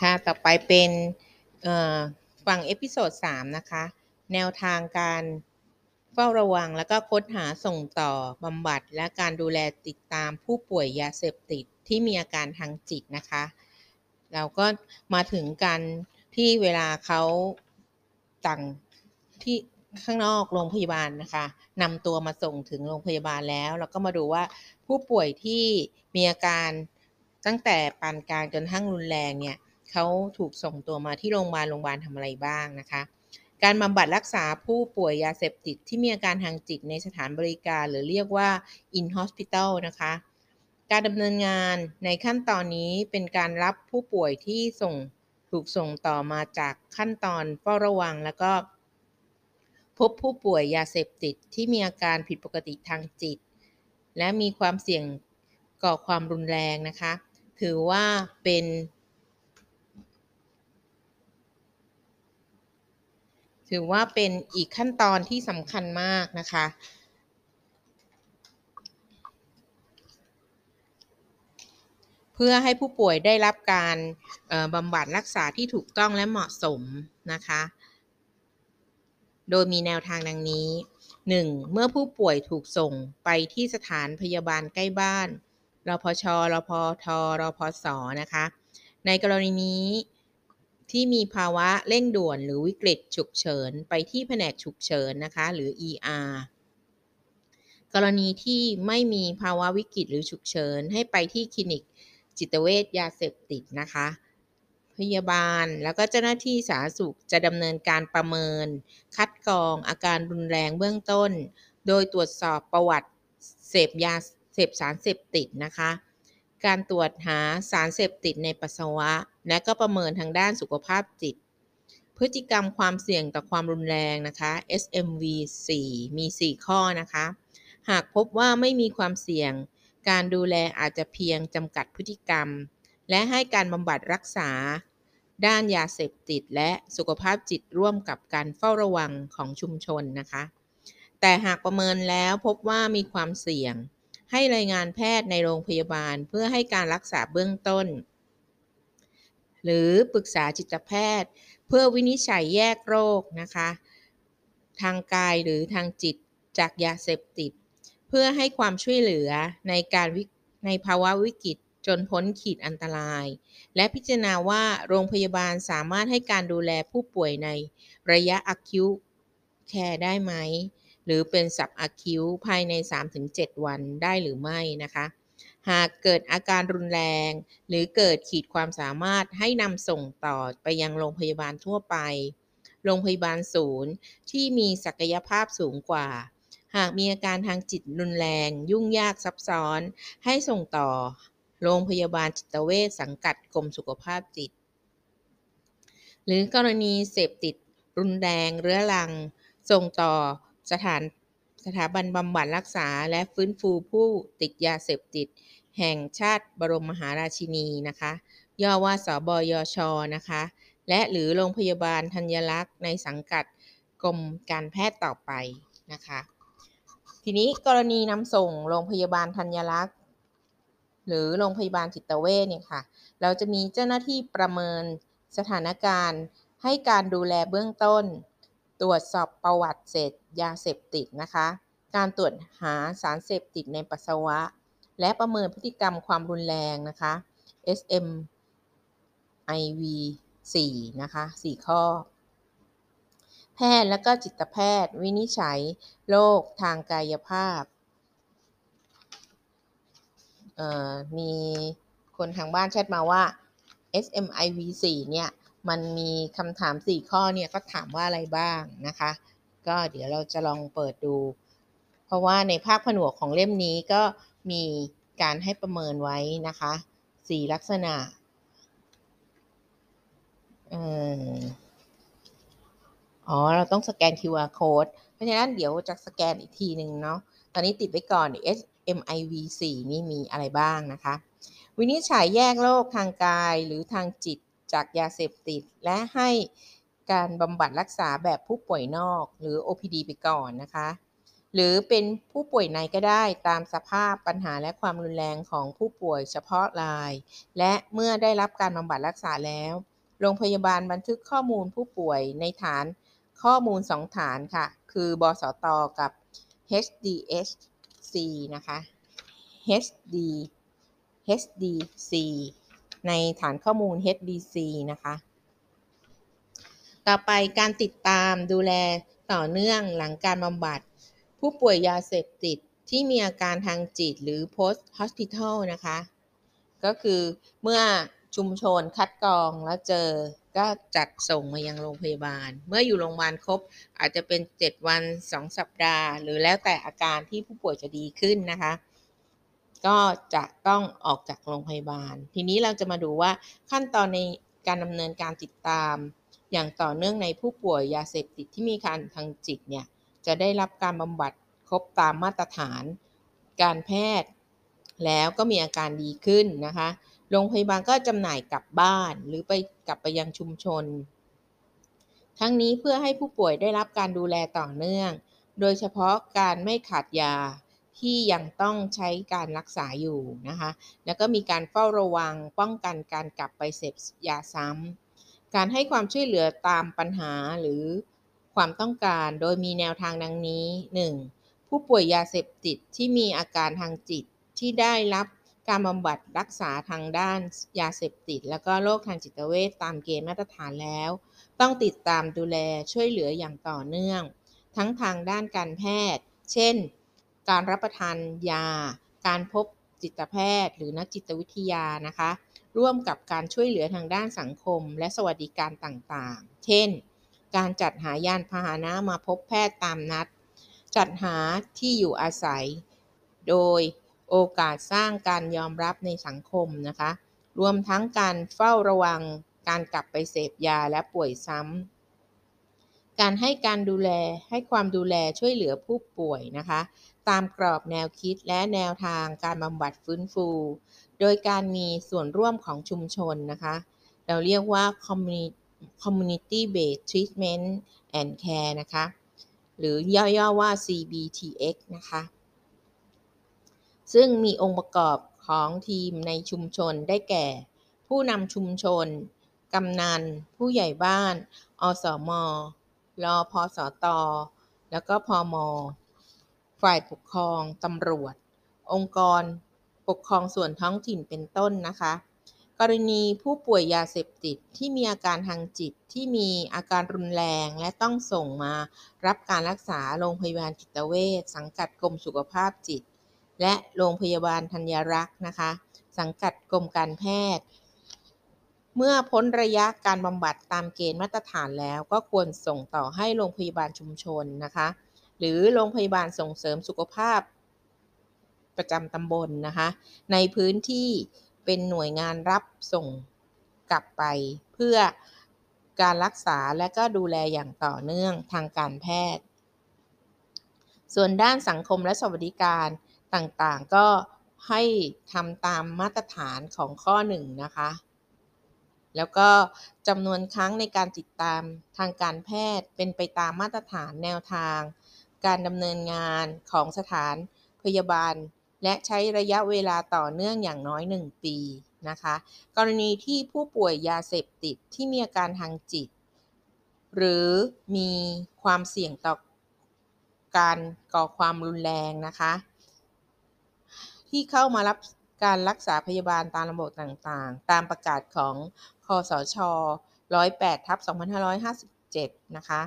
ค่ะ ต่อไปเป็นฟังเอพิโซด3นะคะ แนวทางการเฝ้าระวังแล้วก็ค้นหาส่งต่อบำบัด และการดูแลติดตามผู้ป่วยยาเสพติดที่มีอาการทางจิตนะคะ เราก็มาถึงการที่เวลาเขาต่างที่ข้างนอกโรงพยาบาลนะคะนำตัวมาส่งถึงโรงพยาบาลแล้วเราก็มาดูว่าผู้ป่วยที่มีอาการตั้งแต่ปานกลางจนทั้งรุนแรงเนี่ย เขาถูกส่งตัวมาที่โรงพยาบาลโรงพยาบาลทำอะไรบ้างนะคะ การบำบัดรักษาผู้ป่วยยาเสพติดที่มีอาการทางจิตในสถานบริการ หรือเรียกว่า in hospital นะคะ การดำเนินงานในขั้นตอนนี้เป็นการรับผู้ป่วยที่ส่งถูกส่งต่อมาจากขั้นตอนเฝ้าระวังแล้วก็พบผู้ป่วยยาเสพติดที่มีอาการผิดปกติทางจิต และมีความเสี่ยงก่อความรุนแรงนะคะ ถือว่าเป็น ถือว่าเป็นอีกขั้นตอนที่สำคัญมากนะคะ เพื่อให้ผู้ป่วยได้รับการบำบัดรักษาที่ถูกต้องและเหมาะสมนะคะ โดยมีแนวทางดังนี้ 1. เมื่อผู้ป่วยถูกส่งไปที่สถานพยาบาลใกล้บ้านรพชรพทรพสนะคะ ในกรณีนี้ ที่มีภาวะเร่งด่วนหรือวิกฤตฉุกเฉิน ไปที่แผนกฉุกเฉินนะคะ หรือ ER กรณีที่ไม่มีภาวะวิกฤตหรือฉุกเฉิน ให้ไปที่คลินิกจิตเวชยาเสพติดนะคะ พยาบาลแล้วก็เจ้าหน้าที่สาธารณสุขจะดำเนินการประเมิน คัดกรองอาการรุนแรงเบื้องต้น โดยตรวจสอบประวัติเสพยาเสพสารเสพติดนะคะ การตรวจหาสารเสพติดในปัสสาวะ และก็ประเมินทางด้านสุขภาพจิต พฤติกรรมความเสี่ยงต่อความรุนแรงนะคะ SMV 4มี 4 ข้อนะคะ หากพบว่าไม่มีความเสี่ยง การดูแลอาจจะเพียงจำกัดพฤติกรรม และให้การบำบัดรักษา ด้านยาเสพติด และสุขภาพจิตร่วมกับการเฝ้าระวังของชุมชนนะคะ แต่หากประเมินแล้วพบว่ามีความเสี่ยง ให้รายงานแพทย์ในโรงพยาบาลเพื่อให้การรักษาเบื้องต้น หรือปรึกษาจิตแพทย์ เพื่อวินิจฉัยแยกโรคนะคะ ทางกายหรือทางจิตจากยาเสพติด เพื่อให้ความช่วยเหลือในการในภาวะวิกฤตจนพ้นขีดอันตราย และพิจารณาว่าโรงพยาบาลสามารถให้การดูแลผู้ป่วยในระยะอะคิวแคร์ได้ไหม หรือเป็นสับอะคิวภายใน 3-7 วันได้หรือไม่นะคะ หากเกิดอาการรุนแรง หรือเกิดขีดความสามารถให้นำส่งต่อไปยังโรงพยาบาลทั่วไป โรงพยาบาลศูนย์ที่มีศักยภาพสูงกว่า หากมีอาการทางจิตรุนแรง ยุ่งยากซับซ้อน ให้ส่งต่อ โรงพยาบาลจิตเวชสังกัดกรมสุขภาพจิต หรือกรณีเสพติดรุนแรงเรื้อรัง ส่งต่อ สถานสถาบันบำบัดรักษาและฟื้นฟูผู้ติดยาเสพติด แห่งชาติบรมมหาราชินีนะคะ ย่อว่าสบยชนะคะ และหรือโรงพยาบาลธัญลักษณ์ในสังกัดกรมการแพทย์ต่อไปนะคะ ทีนี้กรณีนำส่งโรงพยาบาลธัญลักษณ์ หรือโรงพยาบาลจิตเวชเนี่ยค่ะ เราจะมีเจ้าหน้าที่ประเมินสถานการณ์ให้การดูแลเบื้องต้น ตรวจสอบประวัติเสพยาเสพติดนะคะ การตรวจหาสารเสพติดในปัสสาวะ และประเมินพฤติกรรมความรุนแรงนะคะ SM IV 4นะคะ 4 ข้อ แพทย์และก็จิตแพทย์ วินิจฉัยโรคทางกายภาพ มีคนทางบ้านแชทมาว่า SMIV4 เนี่ย มันมีคำถาม 4 ข้อเนี่ยก็ถามว่าอะไรบ้างนะคะ ก็เดี๋ยวเราจะลองเปิดดู เพราะว่าในภาคผนวกของเล่มนี้ก็มีการให้ประเมินไว้นะคะ 4 ลักษณะอ๋อ เราต้องสแกน QR code เพราะฉะนั้นเดี๋ยวจะสแกนอีกทีหนึ่งเนาะ ตอนนี้ติดไว้ก่อน SMIV4 นี่มีอะไรบ้างนะคะ วินิจฉัยแยกโรคทางกายหรือทางจิต จากยาเสพติด และให้การบำบัดรักษาแบบผู้ป่วยนอกหรือ OPD ไปก่อนนะคะ หรือเป็นผู้ป่วยในก็ได้ตามสภาพปัญหาและความรุนแรงของผู้ป่วยเฉพาะราย และเมื่อได้รับการบำบัดรักษาแล้ว โรงพยาบาลบันทึกข้อมูลผู้ป่วยในฐานข้อมูล 2 ฐานค่ะ คือบสตกับ HDSC นะคะ HD HDC ในฐานข้อมูล HDC นะคะ ต่อไปการติดตามดูแลต่อเนื่องหลังการบำบัด ผู้ป่วยยาเสพติดที่มีอาการทางจิตหรือ post hospital นะคะ ก็คือเมื่อชุมชนคัดกรองแล้วเจอก็จัดส่งมายังโรงพยาบาล เมื่ออยู่โรงพยาบาลครบอาจจะเป็น 7 วัน 2 สัปดาห์ หรือแล้วแต่อาการที่ผู้ป่วยจะดีขึ้นนะคะ ก็จะต้องออกจากโรงพยาบาล ทีนี้เราจะมาดูว่าขั้นตอนในการดำเนินการติดตาม อย่างต่อเนื่องในผู้ป่วยยาเสพติดที่มีการทางจิตเนี่ยจะได้รับการบำบัดครบตามมาตรฐาน การแพทย์ แล้วก็มีอาการดีขึ้นนะคะโรงพยาบาลก็จำหน่ายกลับบ้านหรือไปกลับไปยังชุมชน ทั้งนี้เพื่อให้ผู้ป่วยได้รับการดูแลต่อเนื่อง โดยเฉพาะการไม่ขาดยา ที่ยังต้องใช้การรักษาอยู่นะคะ แล้วก็มีการเฝ้าระวังป้องกันการกลับไปเสพยาซ้ำ การให้ความช่วยเหลือตามปัญหาหรือความต้องการโดยมีแนวทางดังนี้ 1. ผู้ป่วยยาเสพติดที่มีอาการทางจิตที่ได้รับการบำบัดรักษาทางด้านยาเสพติด และก็โรคทางจิตเวชตามเกณฑ์มาตรฐานแล้ว ต้องติดตามดูแลช่วยเหลืออย่างต่อเนื่อง ทั้งทางด้านการแพทย์ เช่น การรับประทานยา การพบจิตแพทย์ หรือนักจิตวิทยานะคะ ร่วมกับการช่วยเหลือทางด้านสังคม และสวัสดิการต่างๆ เช่น การจัดหายานพาหนะมาพบแพทย์ตามนัด จัดหาที่อยู่อาศัย โดยโอกาสสร้างการยอมรับในสังคมนะคะ รวมทั้งการเฝ้าระวังการกลับไปเสพยาและป่วยซ้ำ การให้การดูแลให้ความดูแลช่วยเหลือผู้ป่วยนะคะ ตามกรอบแนวคิดและแนวทางการบำบัดฟื้นฟู โดยการมีส่วนร่วมของชุมชนนะคะ เราเรียกว่า community based treatment and care นะคะ หรือย่อๆว่า CBTX นะคะ ซึ่งมีองค์ประกอบของทีมในชุมชนได้แก่ ผู้นำชุมชน กำนัน ผู้ใหญ่บ้าน อสม รอพอสตแล้วก็พอมฝ่ายปกครองตำรวจ องค์กร ปกครองส่วนท้องถิ่นเป็นต้นนะคะ กรณีผู้ป่วยยาเสพติดที่มีอาการทางจิตที่มีอาการรุนแรงและต้องส่งมารับการรักษาโรงพยาบาลจิตเวชสังกัดกรมสุขภาพจิต และโรงพยาบาลธัญรักษ์นะคะ สังกัดกรมการแพทย์ เมื่อพ้นระยะการบำบัดตามเกณฑ์มาตรฐานแล้วก็ควรส่งต่อให้โรงพยาบาลชุมชนนะคะ หรือโรงพยาบาลส่งเสริมสุขภาพประจำตำบลนนะคะ ในพื้นที่เป็นหน่วยงานรับส่งกลับไป เพื่อการรักษาและก็ดูแลอย่างต่อเนื่องทางการแพทย์ ส่วนด้านสังคมและสวัสดิการต่างๆ ก็ให้ทำตามมาตรฐานของข้อ 1 นะคะ แล้วก็จำนวนครั้งในการติดตามทางการแพทย์เป็นไปตามมาตรฐานแนวทาง การดำเนินงานของสถานพยาบาล และใช้ระยะเวลาต่อเนื่องอย่างน้อย 1 ปีนะคะ กรณีที่ผู้ป่วยยาเสพติดที่มีอาการทางจิต หรือมีความเสี่ยงต่อการก่อความรุนแรงนะคะ ที่เข้ามารับการรักษาพยาบาลตามระบบต่างๆ ตามประกาศของ คสช108ทับ2557 นะคะ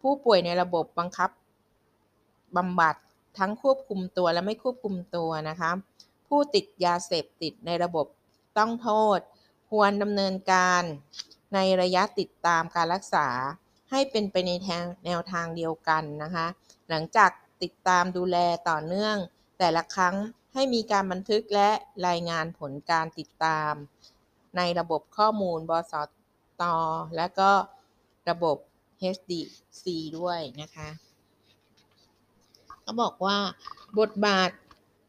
ผู้ป่วยในระบบบังคับบำบัดทั้งควบคุมตัวและไม่ควบคุมตัวนะคะ ผู้ติดยาเสพติดในระบบต้องโทษ ควรดำเนินการในระยะติดตามการรักษาให้เป็นไปในแนวทางเดียวกันนะคะ หลังจากติดตามดูแลต่อเนื่อง แต่ละครั้งให้มีการบันทึกและรายงานผลการติดตาม ในระบบข้อมูล บสต และก็ระบบ HDC ด้วยนะคะก็บอกว่าบทบาท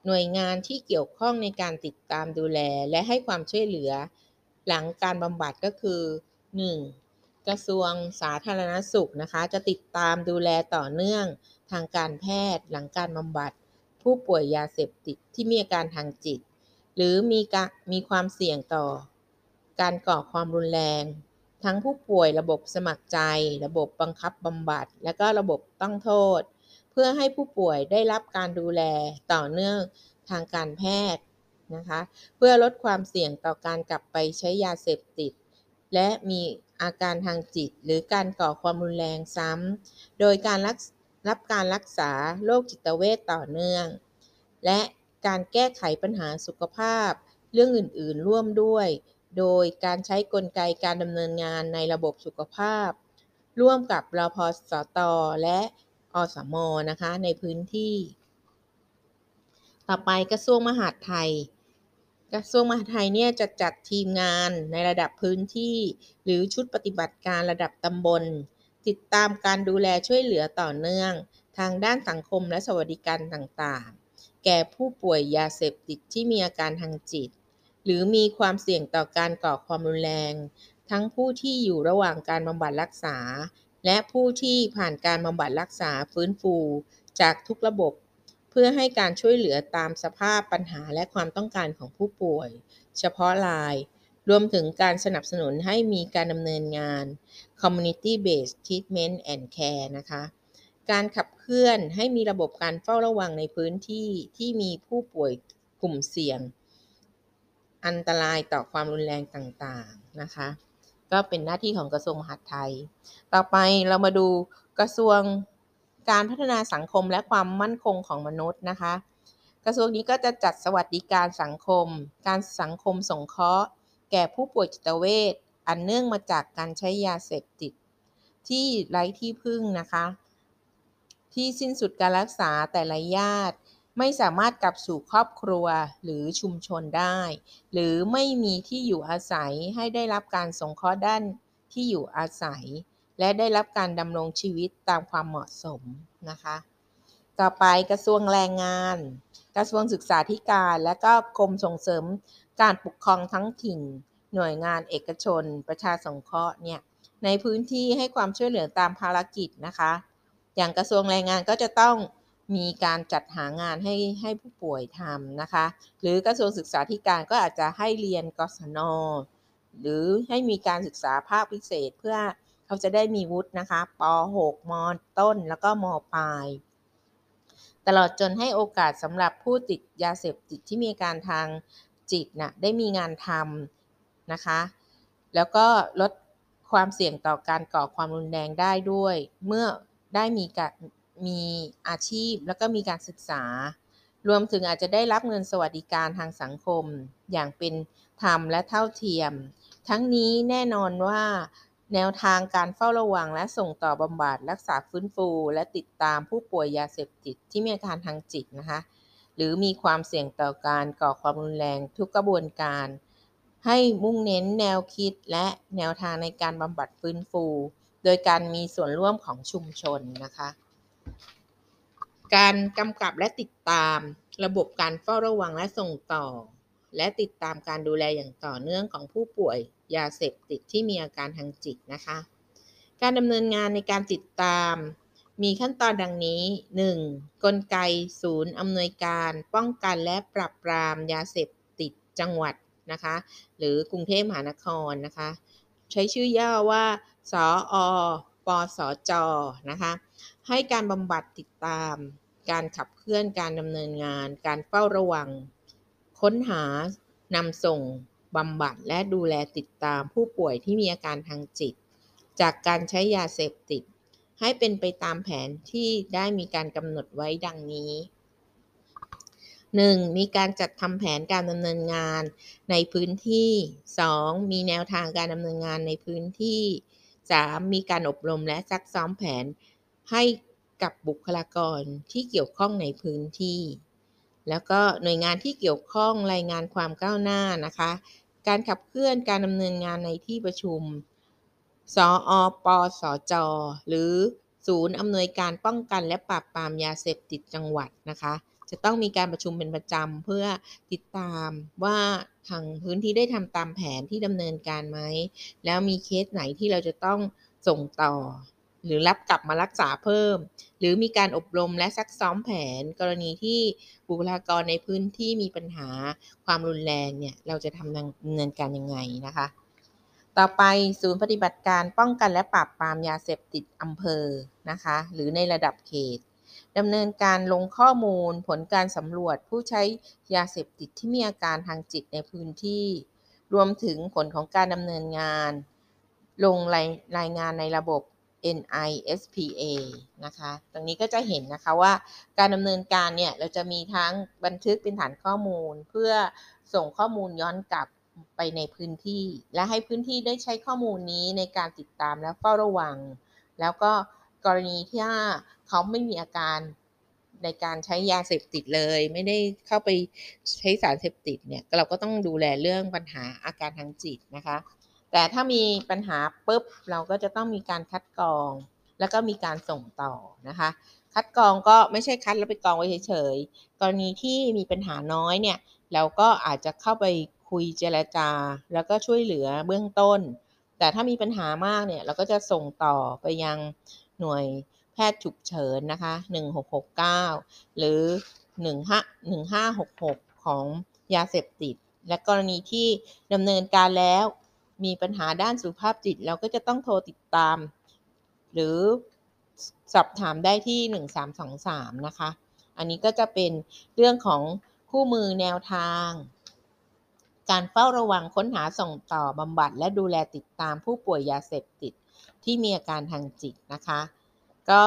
หน่วยงานที่เกี่ยวข้องในการติดตามดูแล และให้ความช่วยเหลือ หลังการบำบัดก็คือ 1. กระทรวงสาธารณสุขนะคะ จะติดตามดูแลต่อเนื่องทางการแพทย์หลังการบำบัด ผู้ป่วยยาเสพติดที่มีอาการทางจิต หรือมีมีความเสี่ยงต่อ การก่อความรุนแรง ทั้งผู้ป่วยระบบสมัครใจ ระบบบังคับบำบัด และก็ระบบต้องโทษ เพื่อให้ผู้ป่วยได้รับการดูแลต่อเนื่องทางการแพทย์นะคะเพื่อลดความเสี่ยงต่อการกลับไปใช้ยาเสพติด และมีอาการทางจิต หรือการก่อความรุนแรงซ้ำโดยการรักรับการรักษาโรคจิตเวทต่อเนื่อง และการแก้ไขปัญหาสุขภาพเรื่องอื่น ๆ ร่วมด้วย โดยการใช้กลไกการดำเนินงานในระบบสุขภาพ ร่วมกับรพสตและอสมนะคะในพื้นที่ ต่อไปกระทรวงมหาดไทย กระทรวงมหาดไทยเนี่ยจะจัดทีมงานในระดับพื้นที่ หรือชุดปฏิบัติการระดับตำบล ติดตามการดูแลช่วยเหลือต่อเนื่อง ทางด้านสังคมและสวัสดิการต่างๆ แก่ผู้ป่วยยาเสพติดที่มีอาการทางจิต หรือมีความเสี่ยงต่อการก่อความรุนแรง ทั้งผู้ที่อยู่ระหว่างการบำบัดรักษา และผู้ที่ผ่านการบำบัดรักษาฟื้นฟูจากทุกระบบ เพื่อให้การช่วยเหลือตามสภาพปัญหาและความต้องการของผู้ป่วย เฉพาะราย รวมถึงการสนับสนุนให้มีการดำเนินงาน community based treatment and care นะคะการขับเคลื่อนให้มีระบบการเฝ้าระวังในพื้นที่ที่มีผู้ป่วยกลุ่มเสี่ยง อันตรายต่อความรุนแรงต่างๆนะคะ ก็เป็นหน้าที่ของกระทรวงมหาดไทย ต่อไปเรามาดูกระทรวงการพัฒนาสังคมและความมั่นคงของมนุษย์นะคะ กระทรวงนี้ก็จะจัดสวัสดิการสังคม การสังคมสงเคราะห์ แก่ผู้ป่วยจิตเวชอันเนื่องมาจากการใช้ยาเสพติด ที่ไร้ที่พึ่งนะคะ ที่สิ้นสุดการรักษาแต่ละญาติ ไม่สามารถกลับสู่ครอบครัวหรือชุมชนได้ หรือไม่มีที่อยู่อาศัยให้ได้รับการสงเคราะห์ด้านที่อยู่อาศัย และได้รับการดำรงชีวิตตามความเหมาะสมนะคะ ต่อไปกระทรวงแรงงาน กระทรวงศึกษาธิการ และก็กรมส่งเสริมการปกครองทั้งถิ่น หน่วยงานเอกชน ประชาสงเคราะห์เนี่ยในพื้นที่ให้ความช่วยเหลือตามภารกิจนะคะ อย่างกระทรวงแรงงานก็จะต้อง มีการจัดหางานให้ให้ผู้ป่วยทำนะคะ หรือกระทรวงศึกษาธิการก็อาจจะให้เรียนกศน หรือให้มีการศึกษาภาคพิเศษเพื่อเขาจะได้มีวุฒินะคะป .6 ม ต้น แล้วก็ม ปลาย ตลอดจนให้โอกาสสำหรับผู้ติดยาเสพติดที่มีการทางจิตนะได้มีงานทำนะคะ แล้วก็ลดความเสี่ยงต่อการก่อความรุนแรงได้ด้วย เมื่อได้มีการ มีอาชีพแล้วก็มีการศึกษา รวมถึงอาจจะได้รับเงินสวัสดิการทางสังคม อย่างเป็นธรรมและเท่าเทียม ทั้งนี้แน่นอนว่า แนวทางการเฝ้าระวังและส่งต่อบำบัดรักษาฟื้นฟู และติดตามผู้ป่วยยาเสพติดที่มีอาการทางจิตนะคะหรือมีความเสี่ยงต่อการก่อความรุนแรงทุกกระบวนการ ให้มุ่งเน้นแนวคิดและแนวทางในการบำบัดฟื้นฟู โดยการมีส่วนร่วมของชุมชนนะคะ การกำกับและติดตาม ระบบการเฝ้าระวังและส่งต่อ และติดตามการดูแลอย่างต่อเนื่องของผู้ป่วยยาเสพติดที่มีอาการทางจิตนะคะ การดำเนินงานในการติดตาม มีขั้นตอนดังนี้ 1. กลไกศูนย์อำนวยการ ป้องกันและปราบปรามยาเสพติดจังหวัดนะคะ หรือกรุงเทพมหานครนะคะ ใช้ชื่อย่อว่า สออปสจนะคะ ให้การบำบัดติดตาม การขับเคลื่อนการดำเนินงาน การเฝ้าระวัง ค้นหานำส่งบำบัดและดูแลติดตามผู้ป่วยที่มีอาการทางจิต จากการใช้ยาเสพติด ให้เป็นไปตามแผนที่ได้มีการกำหนดไว้ดังนี้ 1. มีการจัดทำแผนการดำเนินงานในพื้นที่ 2. มีแนวทางการดำเนินงานในพื้นที่ 3. มีการอบรมและซักซ้อมแผน ให้กับบุคลากรที่เกี่ยวข้องในพื้นที่ แล้วก็หน่วยงานที่เกี่ยวข้องรายงานความก้าวหน้านะคะ การขับเคลื่อนการดำเนินงานในที่ประชุม สอปสจหรือศูนย์อำนวยการป้องกันและปราบปรามยาเสพติดจังหวัดนะคะ จะต้องมีการประชุมเป็นประจำเพื่อติดตามว่าทางพื้นที่ได้ทำตามแผนที่ดำเนินการไหม แล้วมีเคสไหนที่เราจะต้องส่งต่อ หรือรับกลับมารักษาเพิ่ม หรือมีการอบรมและซักซ้อมแผน กรณีที่บุคลากรในพื้นที่มีปัญหาความรุนแรงเนี่ยเราจะทำดำเนินการยังไงนะคะ ต่อไปศูนย์ปฏิบัติการป้องกันและปราบปรามยาเสพติดอำเภอนะคะ หรือในระดับเขตดำเนินการลงข้อมูลผลการสำรวจผู้ใช้ยาเสพติดที่มีอาการทางจิตในพื้นที่ รวมถึงผลของการดำเนินงาน ลงรายรายงานในระบบ NISPA นะคะ ตรงนี้ก็จะเห็นนะคะว่าการดำเนินการเนี่ย เราจะมีทั้งบันทึกเป็นฐานข้อมูล เพื่อส่งข้อมูลย้อนกลับไปในพื้นที่ และให้พื้นที่ได้ใช้ข้อมูลนี้ในการติดตามและเฝ้าระวัง แล้วก็กรณีที่เขาไม่มีอาการในการใช้ยาเสพติดเลย ไม่ได้เข้าไปใช้สารเสพติดเนี่ย เราก็ต้องดูแลเรื่องปัญหาอาการทางจิตนะคะ แต่ถ้ามีปัญหาปุ๊บเราก็จะต้องมีการคัดกรอง แล้วก็มีการส่งต่อนะคะ คัดกรองก็ไม่ใช่คัดแล้วไปกรองไว้เฉยๆ กรณีที่มีปัญหาน้อยเนี่ยเราก็อาจจะเข้าไปคุยเจรจา แล้วก็ช่วยเหลือเบื้องต้น แต่ถ้ามีปัญหามากเนี่ยเราก็จะส่งต่อไปยังหน่วยแพทย์ฉุกเฉินนะคะ1669 หรือ 1566 ของยาเสพติด และกรณีที่ดำเนินการแล้ว มีปัญหาด้านสุขภาพจิต เราก็จะต้องโทรติดตาม หรือสอบถามได้ที่ 1323 นะคะ อันนี้ก็จะเป็นเรื่องของคู่มือแนวทาง การเฝ้าระวังค้นหาส่งต่อบำบัด และดูแลติดตามผู้ป่วยยาเสพติดที่มีอาการทางจิตนะคะ ก็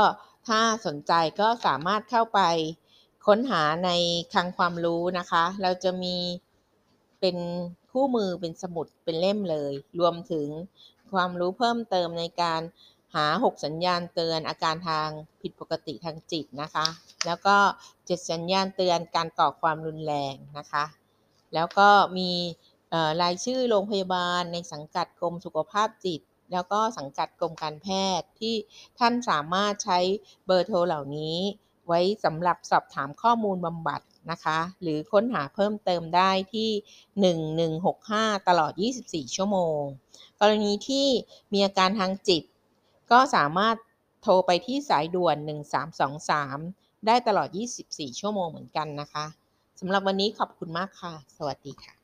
ถ้าสนใจก็สามารถเข้าไปค้นหาในคลังความรู้นะคะ เราจะมี เป็นคู่มือเป็นสมุดเป็นเล่มเลย รวมถึงความรู้เพิ่มเติมในการหา 6 สัญญาณเตือนอาการทางผิดปกติทางจิตนะคะ แล้วก็ 7 สัญญาณเตือนการก่อความรุนแรงนะคะ แล้วก็มีรายชื่อโรงพยาบาลในสังกัดกรมสุขภาพจิต แล้วก็สังกัดกรมการแพทย์ที่ท่านสามารถใช้เบอร์โทรเหล่านี้ ไว้สำหรับสอบถามข้อมูลบำบัด นะคะ หรือค้นหาเพิ่มเติมได้ที่ 1165 ตลอด 24 ชั่วโมง กรณีที่มีอาการทางจิต ก็สามารถโทรไปที่สายด่วน 1323 ได้ตลอด 24 ชั่วโมงเหมือนกันนะคะสำหรับวันนี้ขอบคุณมากค่ะ สวัสดีค่ะ